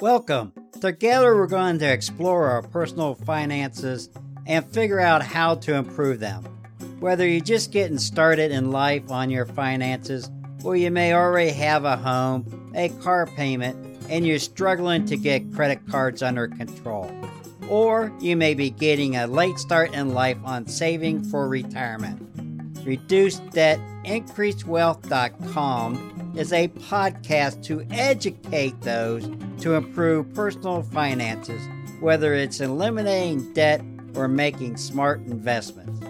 Welcome. Together, we're going to explore our personal finances and figure out how to improve them. Whether you're just getting started in life on your finances, or you may already have a home, a car payment, and you're struggling to get credit cards under control. Or you may be getting a late start in life on saving for retirement. Reduced Debt, IncreasedWealth.com is a podcast to educate those to improve personal finances, whether it's eliminating debt or making smart investments.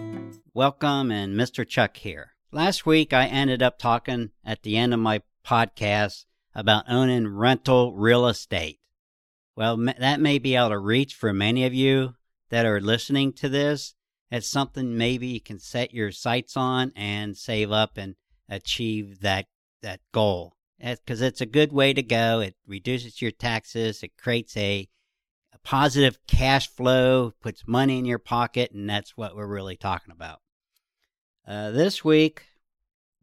Welcome, and Mr. Chuck here. Last week, I ended up talking at the end of my podcast about owning rental real estate. Well, that may be out of reach for many of you that are listening to this. It's something maybe you can set your sights on and save up and achieve that that goal because it's a good way to go. It reduces your taxes. It creates a, a, positive cash flow, puts money in your pocket, and that's what we're really talking about. Uh, this week,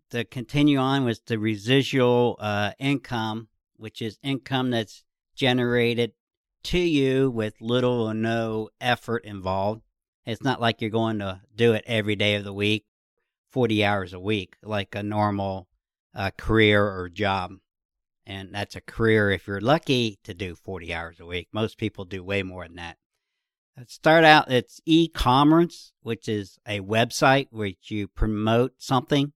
to continue on with the residual uh, income, which is income that's generated to you with little or no effort involved. It's not like you're going to do it every day of the week, 40 hours a week, like a normal a career or job. And that's a career if you're lucky to do 40 hours a week. Most people do way more than that. Let's start out, it's e commerce, which is a website which you promote something,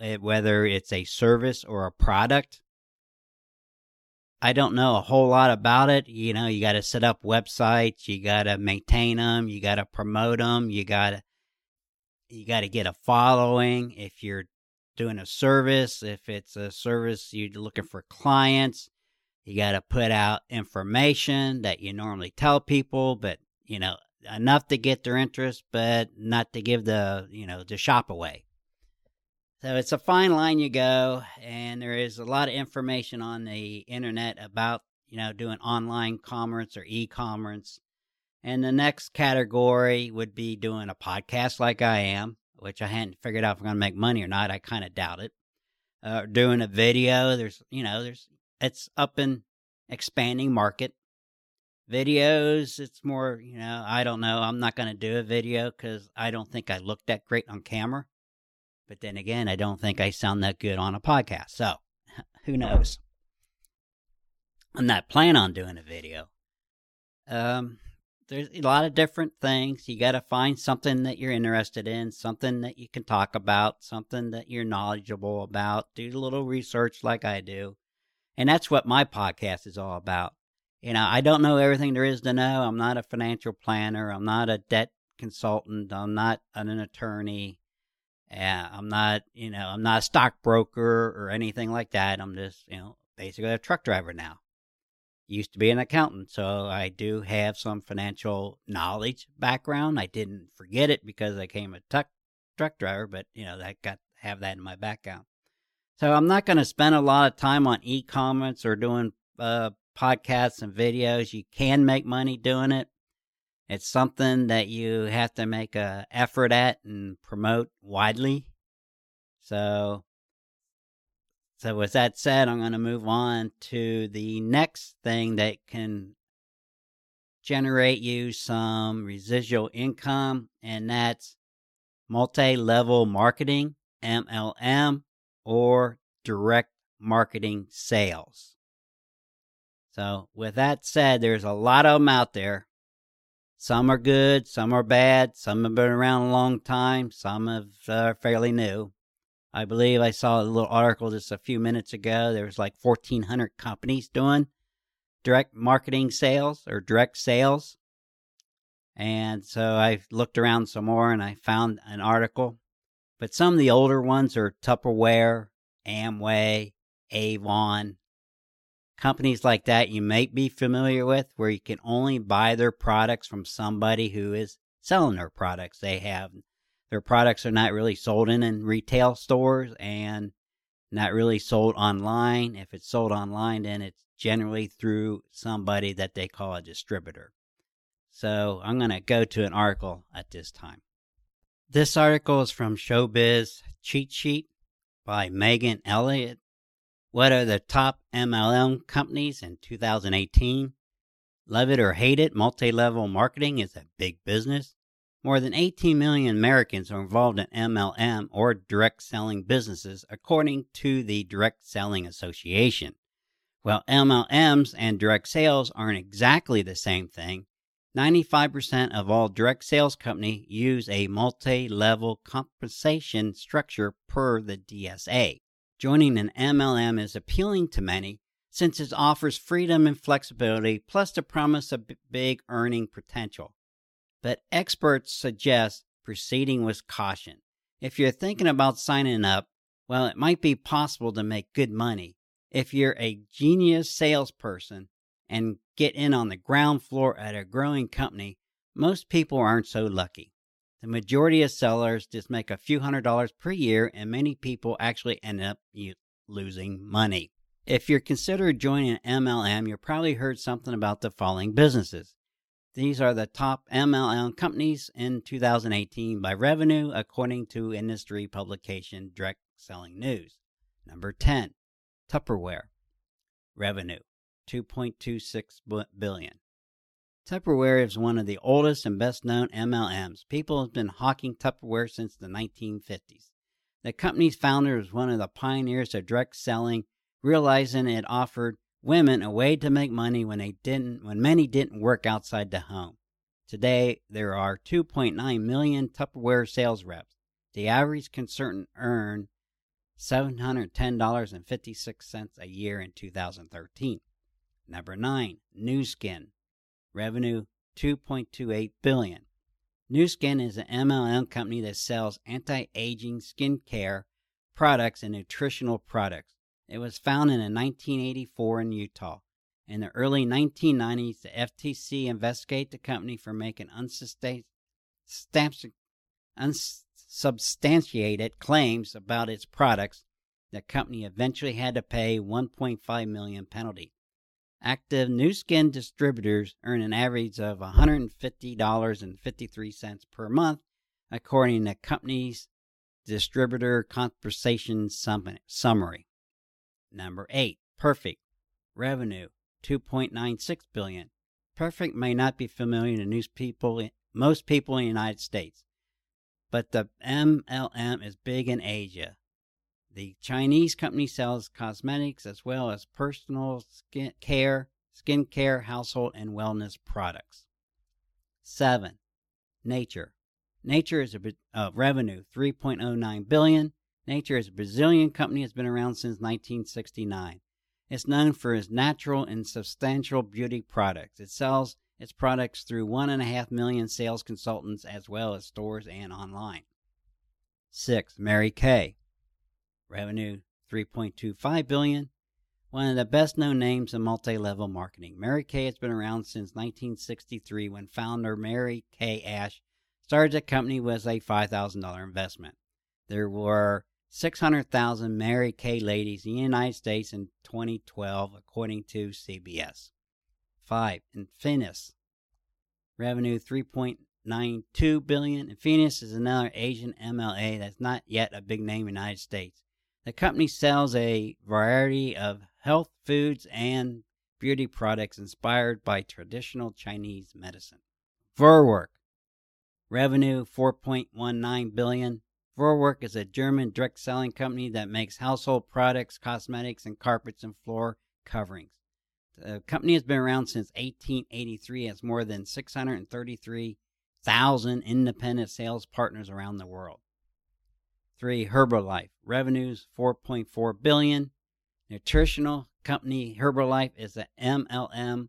eh, whether it's a service or a product. I don't know a whole lot about it. You know, you got to set up websites, you got to maintain them, you got to promote them, you got to you got to get a following. If you're doing a service, if it's a service you're looking for clients, you got to put out information that you normally tell people, but you know, enough to get their interest, but not to give the, you know, the shop away. So it's a fine line you go, and there is a lot of information on the internet about, you know, doing online commerce or e commerce. And the next category would be doing a podcast like I am which I hadn't figured out if I'm going to make money or not. I kind of doubt it. Uh, doing a video, there's, you know, there's, it's up in expanding market. Videos, it's more, you know, I don't know. I'm not going to do a video because I don't think I look that great on camera. But then again, I don't think I sound that good on a podcast. So who knows? I'm not planning on doing a video. Um, there's a lot of different things. You got to find something that you're interested in, something that you can talk about, something that you're knowledgeable about. Do a little research like I do. And that's what my podcast is all about. You know, I don't know everything there is to know. I'm not a financial planner. I'm not a debt consultant. I'm not an attorney. Uh, I'm not, you know, I'm not a stockbroker or anything like that. I'm just, you know, basically a truck driver now used to be an accountant, so I do have some financial knowledge background. I didn't forget it because I came a truck truck driver, but you know, I got have that in my background. So I'm not going to spend a lot of time on e-commerce or doing uh, podcasts and videos. You can make money doing it. It's something that you have to make a effort at and promote widely. So so, with that said, I'm going to move on to the next thing that can generate you some residual income, and that's multi level marketing, MLM, or direct marketing sales. So, with that said, there's a lot of them out there. Some are good, some are bad, some have been around a long time, some are uh, fairly new. I believe I saw a little article just a few minutes ago. There was like 1,400 companies doing direct marketing sales or direct sales. And so I looked around some more and I found an article. But some of the older ones are Tupperware, Amway, Avon, companies like that you may be familiar with where you can only buy their products from somebody who is selling their products. They have their products are not really sold in in retail stores and not really sold online. If it's sold online, then it's generally through somebody that they call a distributor. So I'm going to go to an article at this time. This article is from Showbiz Cheat Sheet by Megan Elliott. What are the top MLM companies in 2018? Love it or hate it, multi level marketing is a big business. More than 18 million Americans are involved in MLM or direct selling businesses, according to the Direct Selling Association. While MLMs and direct sales aren't exactly the same thing, 95% of all direct sales companies use a multi level compensation structure per the DSA. Joining an MLM is appealing to many since it offers freedom and flexibility plus the promise of big earning potential. But experts suggest proceeding with caution. If you're thinking about signing up, well, it might be possible to make good money. If you're a genius salesperson and get in on the ground floor at a growing company, most people aren't so lucky. The majority of sellers just make a few hundred dollars per year, and many people actually end up losing money. If you're considering joining an MLM, you've probably heard something about the following businesses. These are the top MLM companies in 2018 by revenue, according to industry publication Direct Selling News. Number 10, Tupperware. Revenue 2.26 billion. Tupperware is one of the oldest and best known MLMs. People have been hawking Tupperware since the 1950s. The company's founder was one of the pioneers of direct selling, realizing it offered women a way to make money when they didn't when many didn't work outside the home. Today there are 2.9 million Tupperware sales reps. The average concern earned $710.56 a year in 2013. Number 9, Nu Skin. Revenue 2.28 billion. Nu Skin is an MLM company that sells anti-aging skincare products and nutritional products. It was founded in 1984 in Utah. In the early 1990s, the FTC investigated the company for making unsubstantiated claims about its products. The company eventually had to pay 1.5 million penalty. Active Nu Skin distributors earn an average of $150.53 per month, according to the company's distributor compensation summary. Number 8, Perfect. Revenue 2.96 billion. Perfect may not be familiar to people, most people in the United States, but the MLM is big in Asia. The Chinese company sells cosmetics as well as personal skin care, skin care, household, and wellness products. 7. Natura. Natura is a uh, revenue 3.09 billion. Natura is a Brazilian company that's been around since 1969. It's known for its natural and substantial beauty products. It sells its products through one and a half million sales consultants as well as stores and online. 6. Mary Kay revenue 3.25 billion. One of the best known names in multi-level marketing. Mary Kay has been around since 1963 when founder Mary Kay Ash started the company with a $5,000 investment. There were 600,000 Mary Kay ladies in the United States in 2012, according to CBS. 5. Infinitus. Revenue 3.92 billion. Infinitus is another Asian MLM that's not yet a big name in the United States. The company sells a variety of health foods and beauty products inspired by traditional Chinese medicine. Vorwerk. Revenue 4.19 billion. Vorwerk is a German direct selling company that makes household products, cosmetics, and carpets and floor coverings. The company has been around since 1883 and has more than 633,000 independent sales partners around the world. Three, Herbalife. Revenues 4.4 billion. Nutritional company Herbalife is an MLM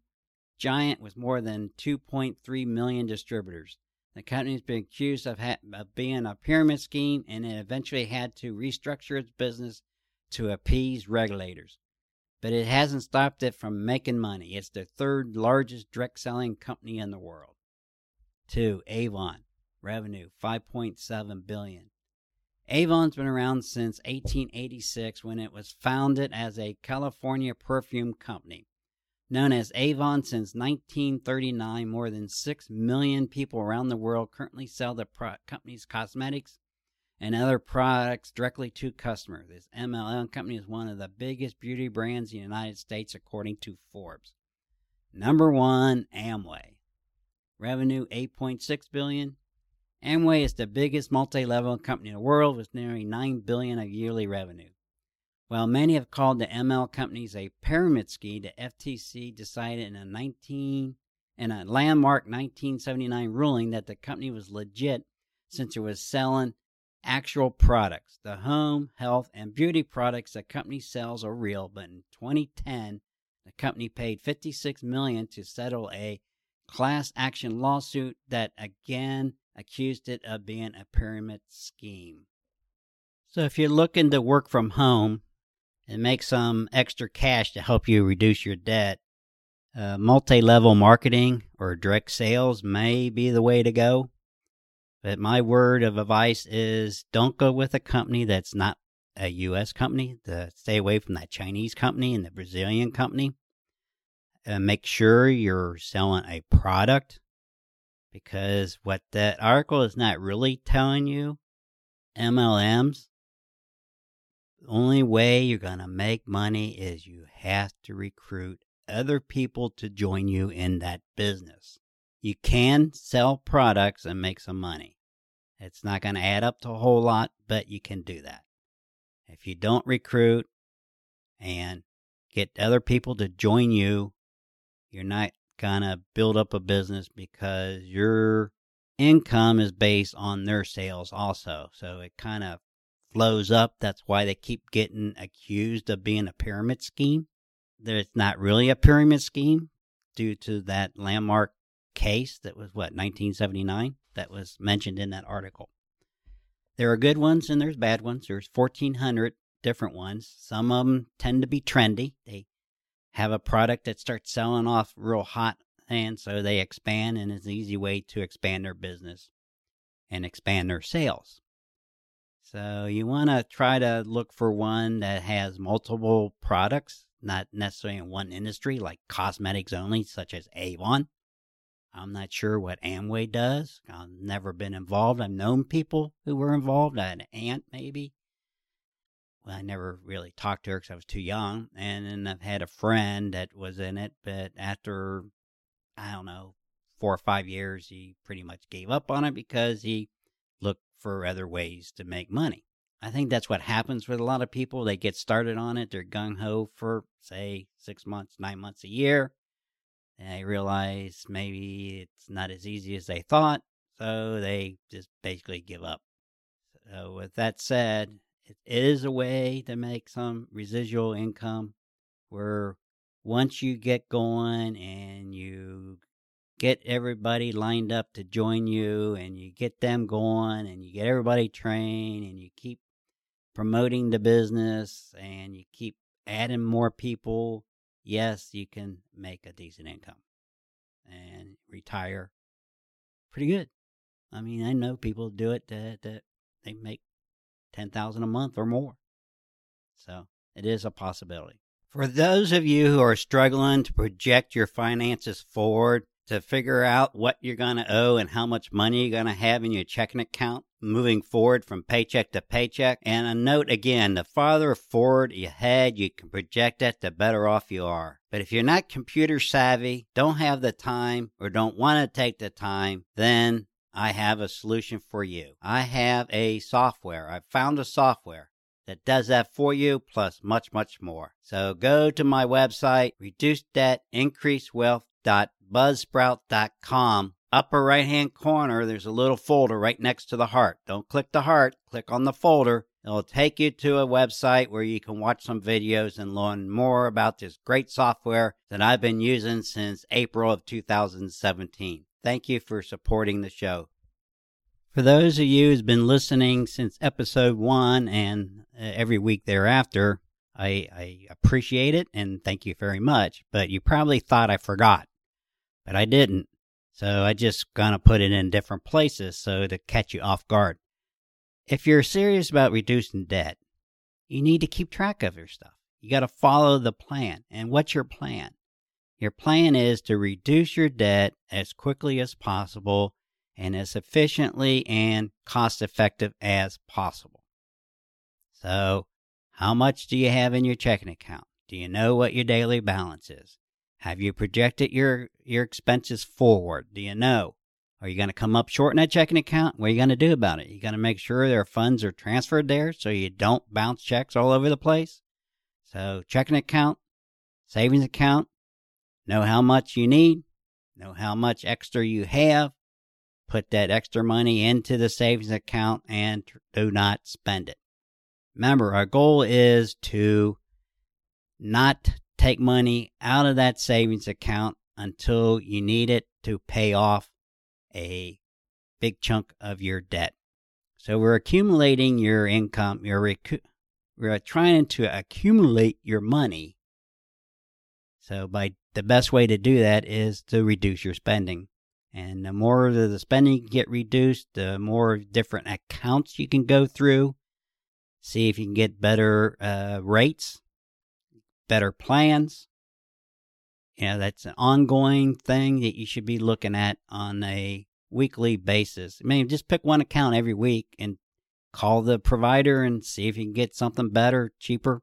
giant with more than 2.3 million distributors. The company has been accused of, ha- of being a pyramid scheme and it eventually had to restructure its business to appease regulators. But it hasn't stopped it from making money. It's the third largest direct selling company in the world. 2. Avon. Revenue 5.7 billion. Avon's been around since 1886 when it was founded as a California perfume company. Known as Avon since 1939, more than 6 million people around the world currently sell the pro- company's cosmetics and other products directly to customers. This MLM company is one of the biggest beauty brands in the United States, according to Forbes. Number one, Amway. Revenue 8.6 billion. Amway is the biggest multi-level company in the world with nearly 9 billion of yearly revenue. While many have called the ML companies a pyramid scheme, the FTC decided in a 19 in a landmark 1979 ruling that the company was legit since it was selling actual products. The home, health, and beauty products the company sells are real, but in 2010, the company paid 56 million to settle a class action lawsuit that again accused it of being a pyramid scheme. So if you're looking to work from home and make some extra cash to help you reduce your debt, uh, multi-level marketing or direct sales may be the way to go. But my word of advice is don't go with a company that's not a U.S. company. To stay away from that Chinese company and the Brazilian company. Uh, make sure you're selling a product because what that article is not really telling you, MLMs, the only way you're going to make money is you have to recruit other people to join you in that business. You can sell products and make some money. It's not going to add up to a whole lot, but you can do that. If you don't recruit and get other people to join you, you're not going to build up a business because your income is based on their sales also. So it kind of flows up. That's why they keep getting accused of being a pyramid scheme. There's not really a pyramid scheme due to that landmark case that was what 1979 that was mentioned in that article. There are good ones and there's bad ones. There's 1400 different ones. Some of them tend to be trendy. They have a product that starts selling off real hot and so they expand and it's an easy way to expand their business and expand their sales. So you want to try to look for one that has multiple products, not necessarily in one industry, like cosmetics only, such as Avon. I'm not sure what Amway does. I've never been involved. I've known people who were involved. I had an aunt, maybe. Well, I never really talked to her because I was too young. And then I've had a friend that was in it, but after, I don't know, four or five years, he pretty much gave up on it because he for other ways to make money. I think that's what happens with a lot of people. They get started on it, they're gung ho for, say, six months, nine months, a year. And they realize maybe it's not as easy as they thought, so they just basically give up. So, with that said, it is a way to make some residual income where once you get going and you get everybody lined up to join you and you get them going and you get everybody trained and you keep promoting the business and you keep adding more people, yes, you can make a decent income and retire pretty good. I mean, I know people do it that, that they make 10,000 a month or more. So it is a possibility. For those of you who are struggling to project your finances forward, to figure out what you're going to owe and how much money you're going to have in your checking account moving forward from paycheck to paycheck. And a note again, the farther forward ahead you can project it, the better off you are. But if you're not computer savvy, don't have the time, or don't want to take the time, then I have a solution for you. I have a software. I've found a software that does that for you, plus much, much more. So go to my website, reduce debt, increase wealth buzzsprout.com. Upper right hand corner, there's a little folder right next to the heart. Don't click the heart, click on the folder. It'll take you to a website where you can watch some videos and learn more about this great software that I've been using since April of 2017. Thank you for supporting the show. For those of you who's been listening since episode one and uh, every week thereafter, I, I appreciate it and thank you very much. But you probably thought I forgot but I didn't. So I just gonna put it in different places so to catch you off guard. If you're serious about reducing debt, you need to keep track of your stuff. You got to follow the plan. And what's your plan? Your plan is to reduce your debt as quickly as possible and as efficiently and cost effective as possible. So, how much do you have in your checking account? Do you know what your daily balance is? Have you projected your, your expenses forward? Do you know? Are you going to come up short in that checking account? What are you going to do about it? You going to make sure their funds are transferred there so you don't bounce checks all over the place? So, checking account, savings account, know how much you need, know how much extra you have, put that extra money into the savings account and do not spend it. Remember, our goal is to not take money out of that savings account until you need it to pay off a big chunk of your debt. So we're accumulating your income, you're recu- we're trying to accumulate your money. So by the best way to do that is to reduce your spending. And the more the spending get reduced, the more different accounts you can go through. See if you can get better uh, rates, better plans. You know, that's an ongoing thing that you should be looking at on a weekly basis. I mean, just pick one account every week and call the provider and see if you can get something better, cheaper.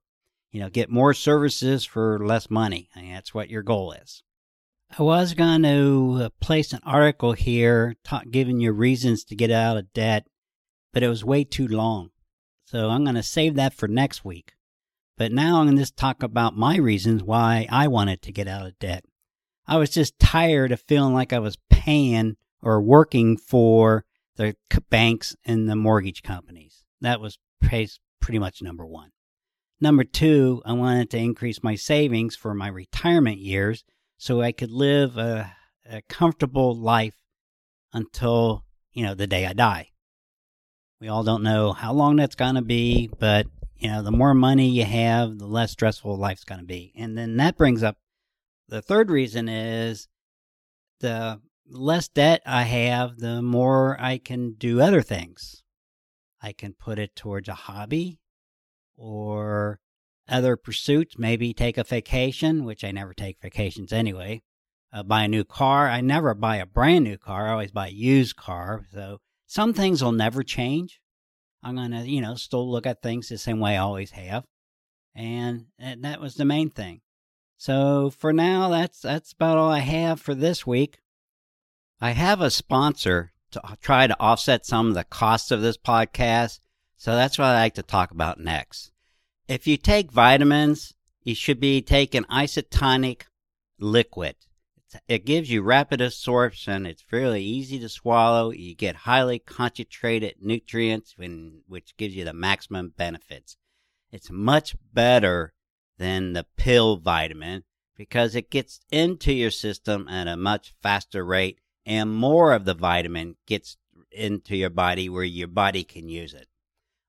You know, get more services for less money. I mean, that's what your goal is. I was going to uh, place an article here giving you reasons to get out of debt, but it was way too long. So I'm going to save that for next week. But now I'm going to just talk about my reasons why I wanted to get out of debt. I was just tired of feeling like I was paying or working for the banks and the mortgage companies. That was pretty much number one. Number two, I wanted to increase my savings for my retirement years so I could live a, a comfortable life until, you know, the day I die. We all don't know how long that's going to be, but, you know, the more money you have, the less stressful life's going to be. And then that brings up the third reason is the less debt I have, the more I can do other things. I can put it towards a hobby or other pursuits, maybe take a vacation, which I never take vacations anyway. Uh, buy a new car. I never buy a brand new car. I always buy a used car. So some things will never change. I'm going to, you know, still look at things the same way I always have. And, and that was the main thing. So for now, that's, that's about all I have for this week. I have a sponsor to uh, try to offset some of the costs of this podcast. So that's what I like to talk about next. If you take vitamins, you should be taking isotonic liquid. It gives you rapid absorption. It's fairly easy to swallow. You get highly concentrated nutrients, which gives you the maximum benefits. It's much better than the pill vitamin because it gets into your system at a much faster rate and more of the vitamin gets into your body where your body can use it.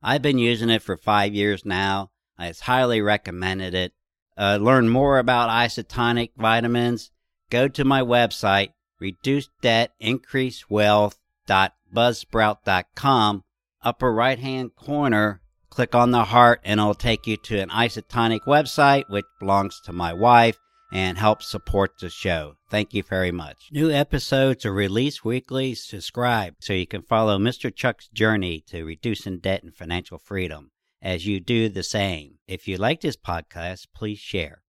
I've been using it for five years now. I highly recommended it. Uh, learn more about isotonic vitamins. Go to my website, reduce debt, increase wealth. Buzzsprout.com. Upper right hand corner, click on the heart, and it'll take you to an isotonic website, which belongs to my wife and helps support the show. Thank you very much. New episodes are released weekly. Subscribe so you can follow Mr. Chuck's journey to reducing debt and financial freedom as you do the same. If you like this podcast, please share.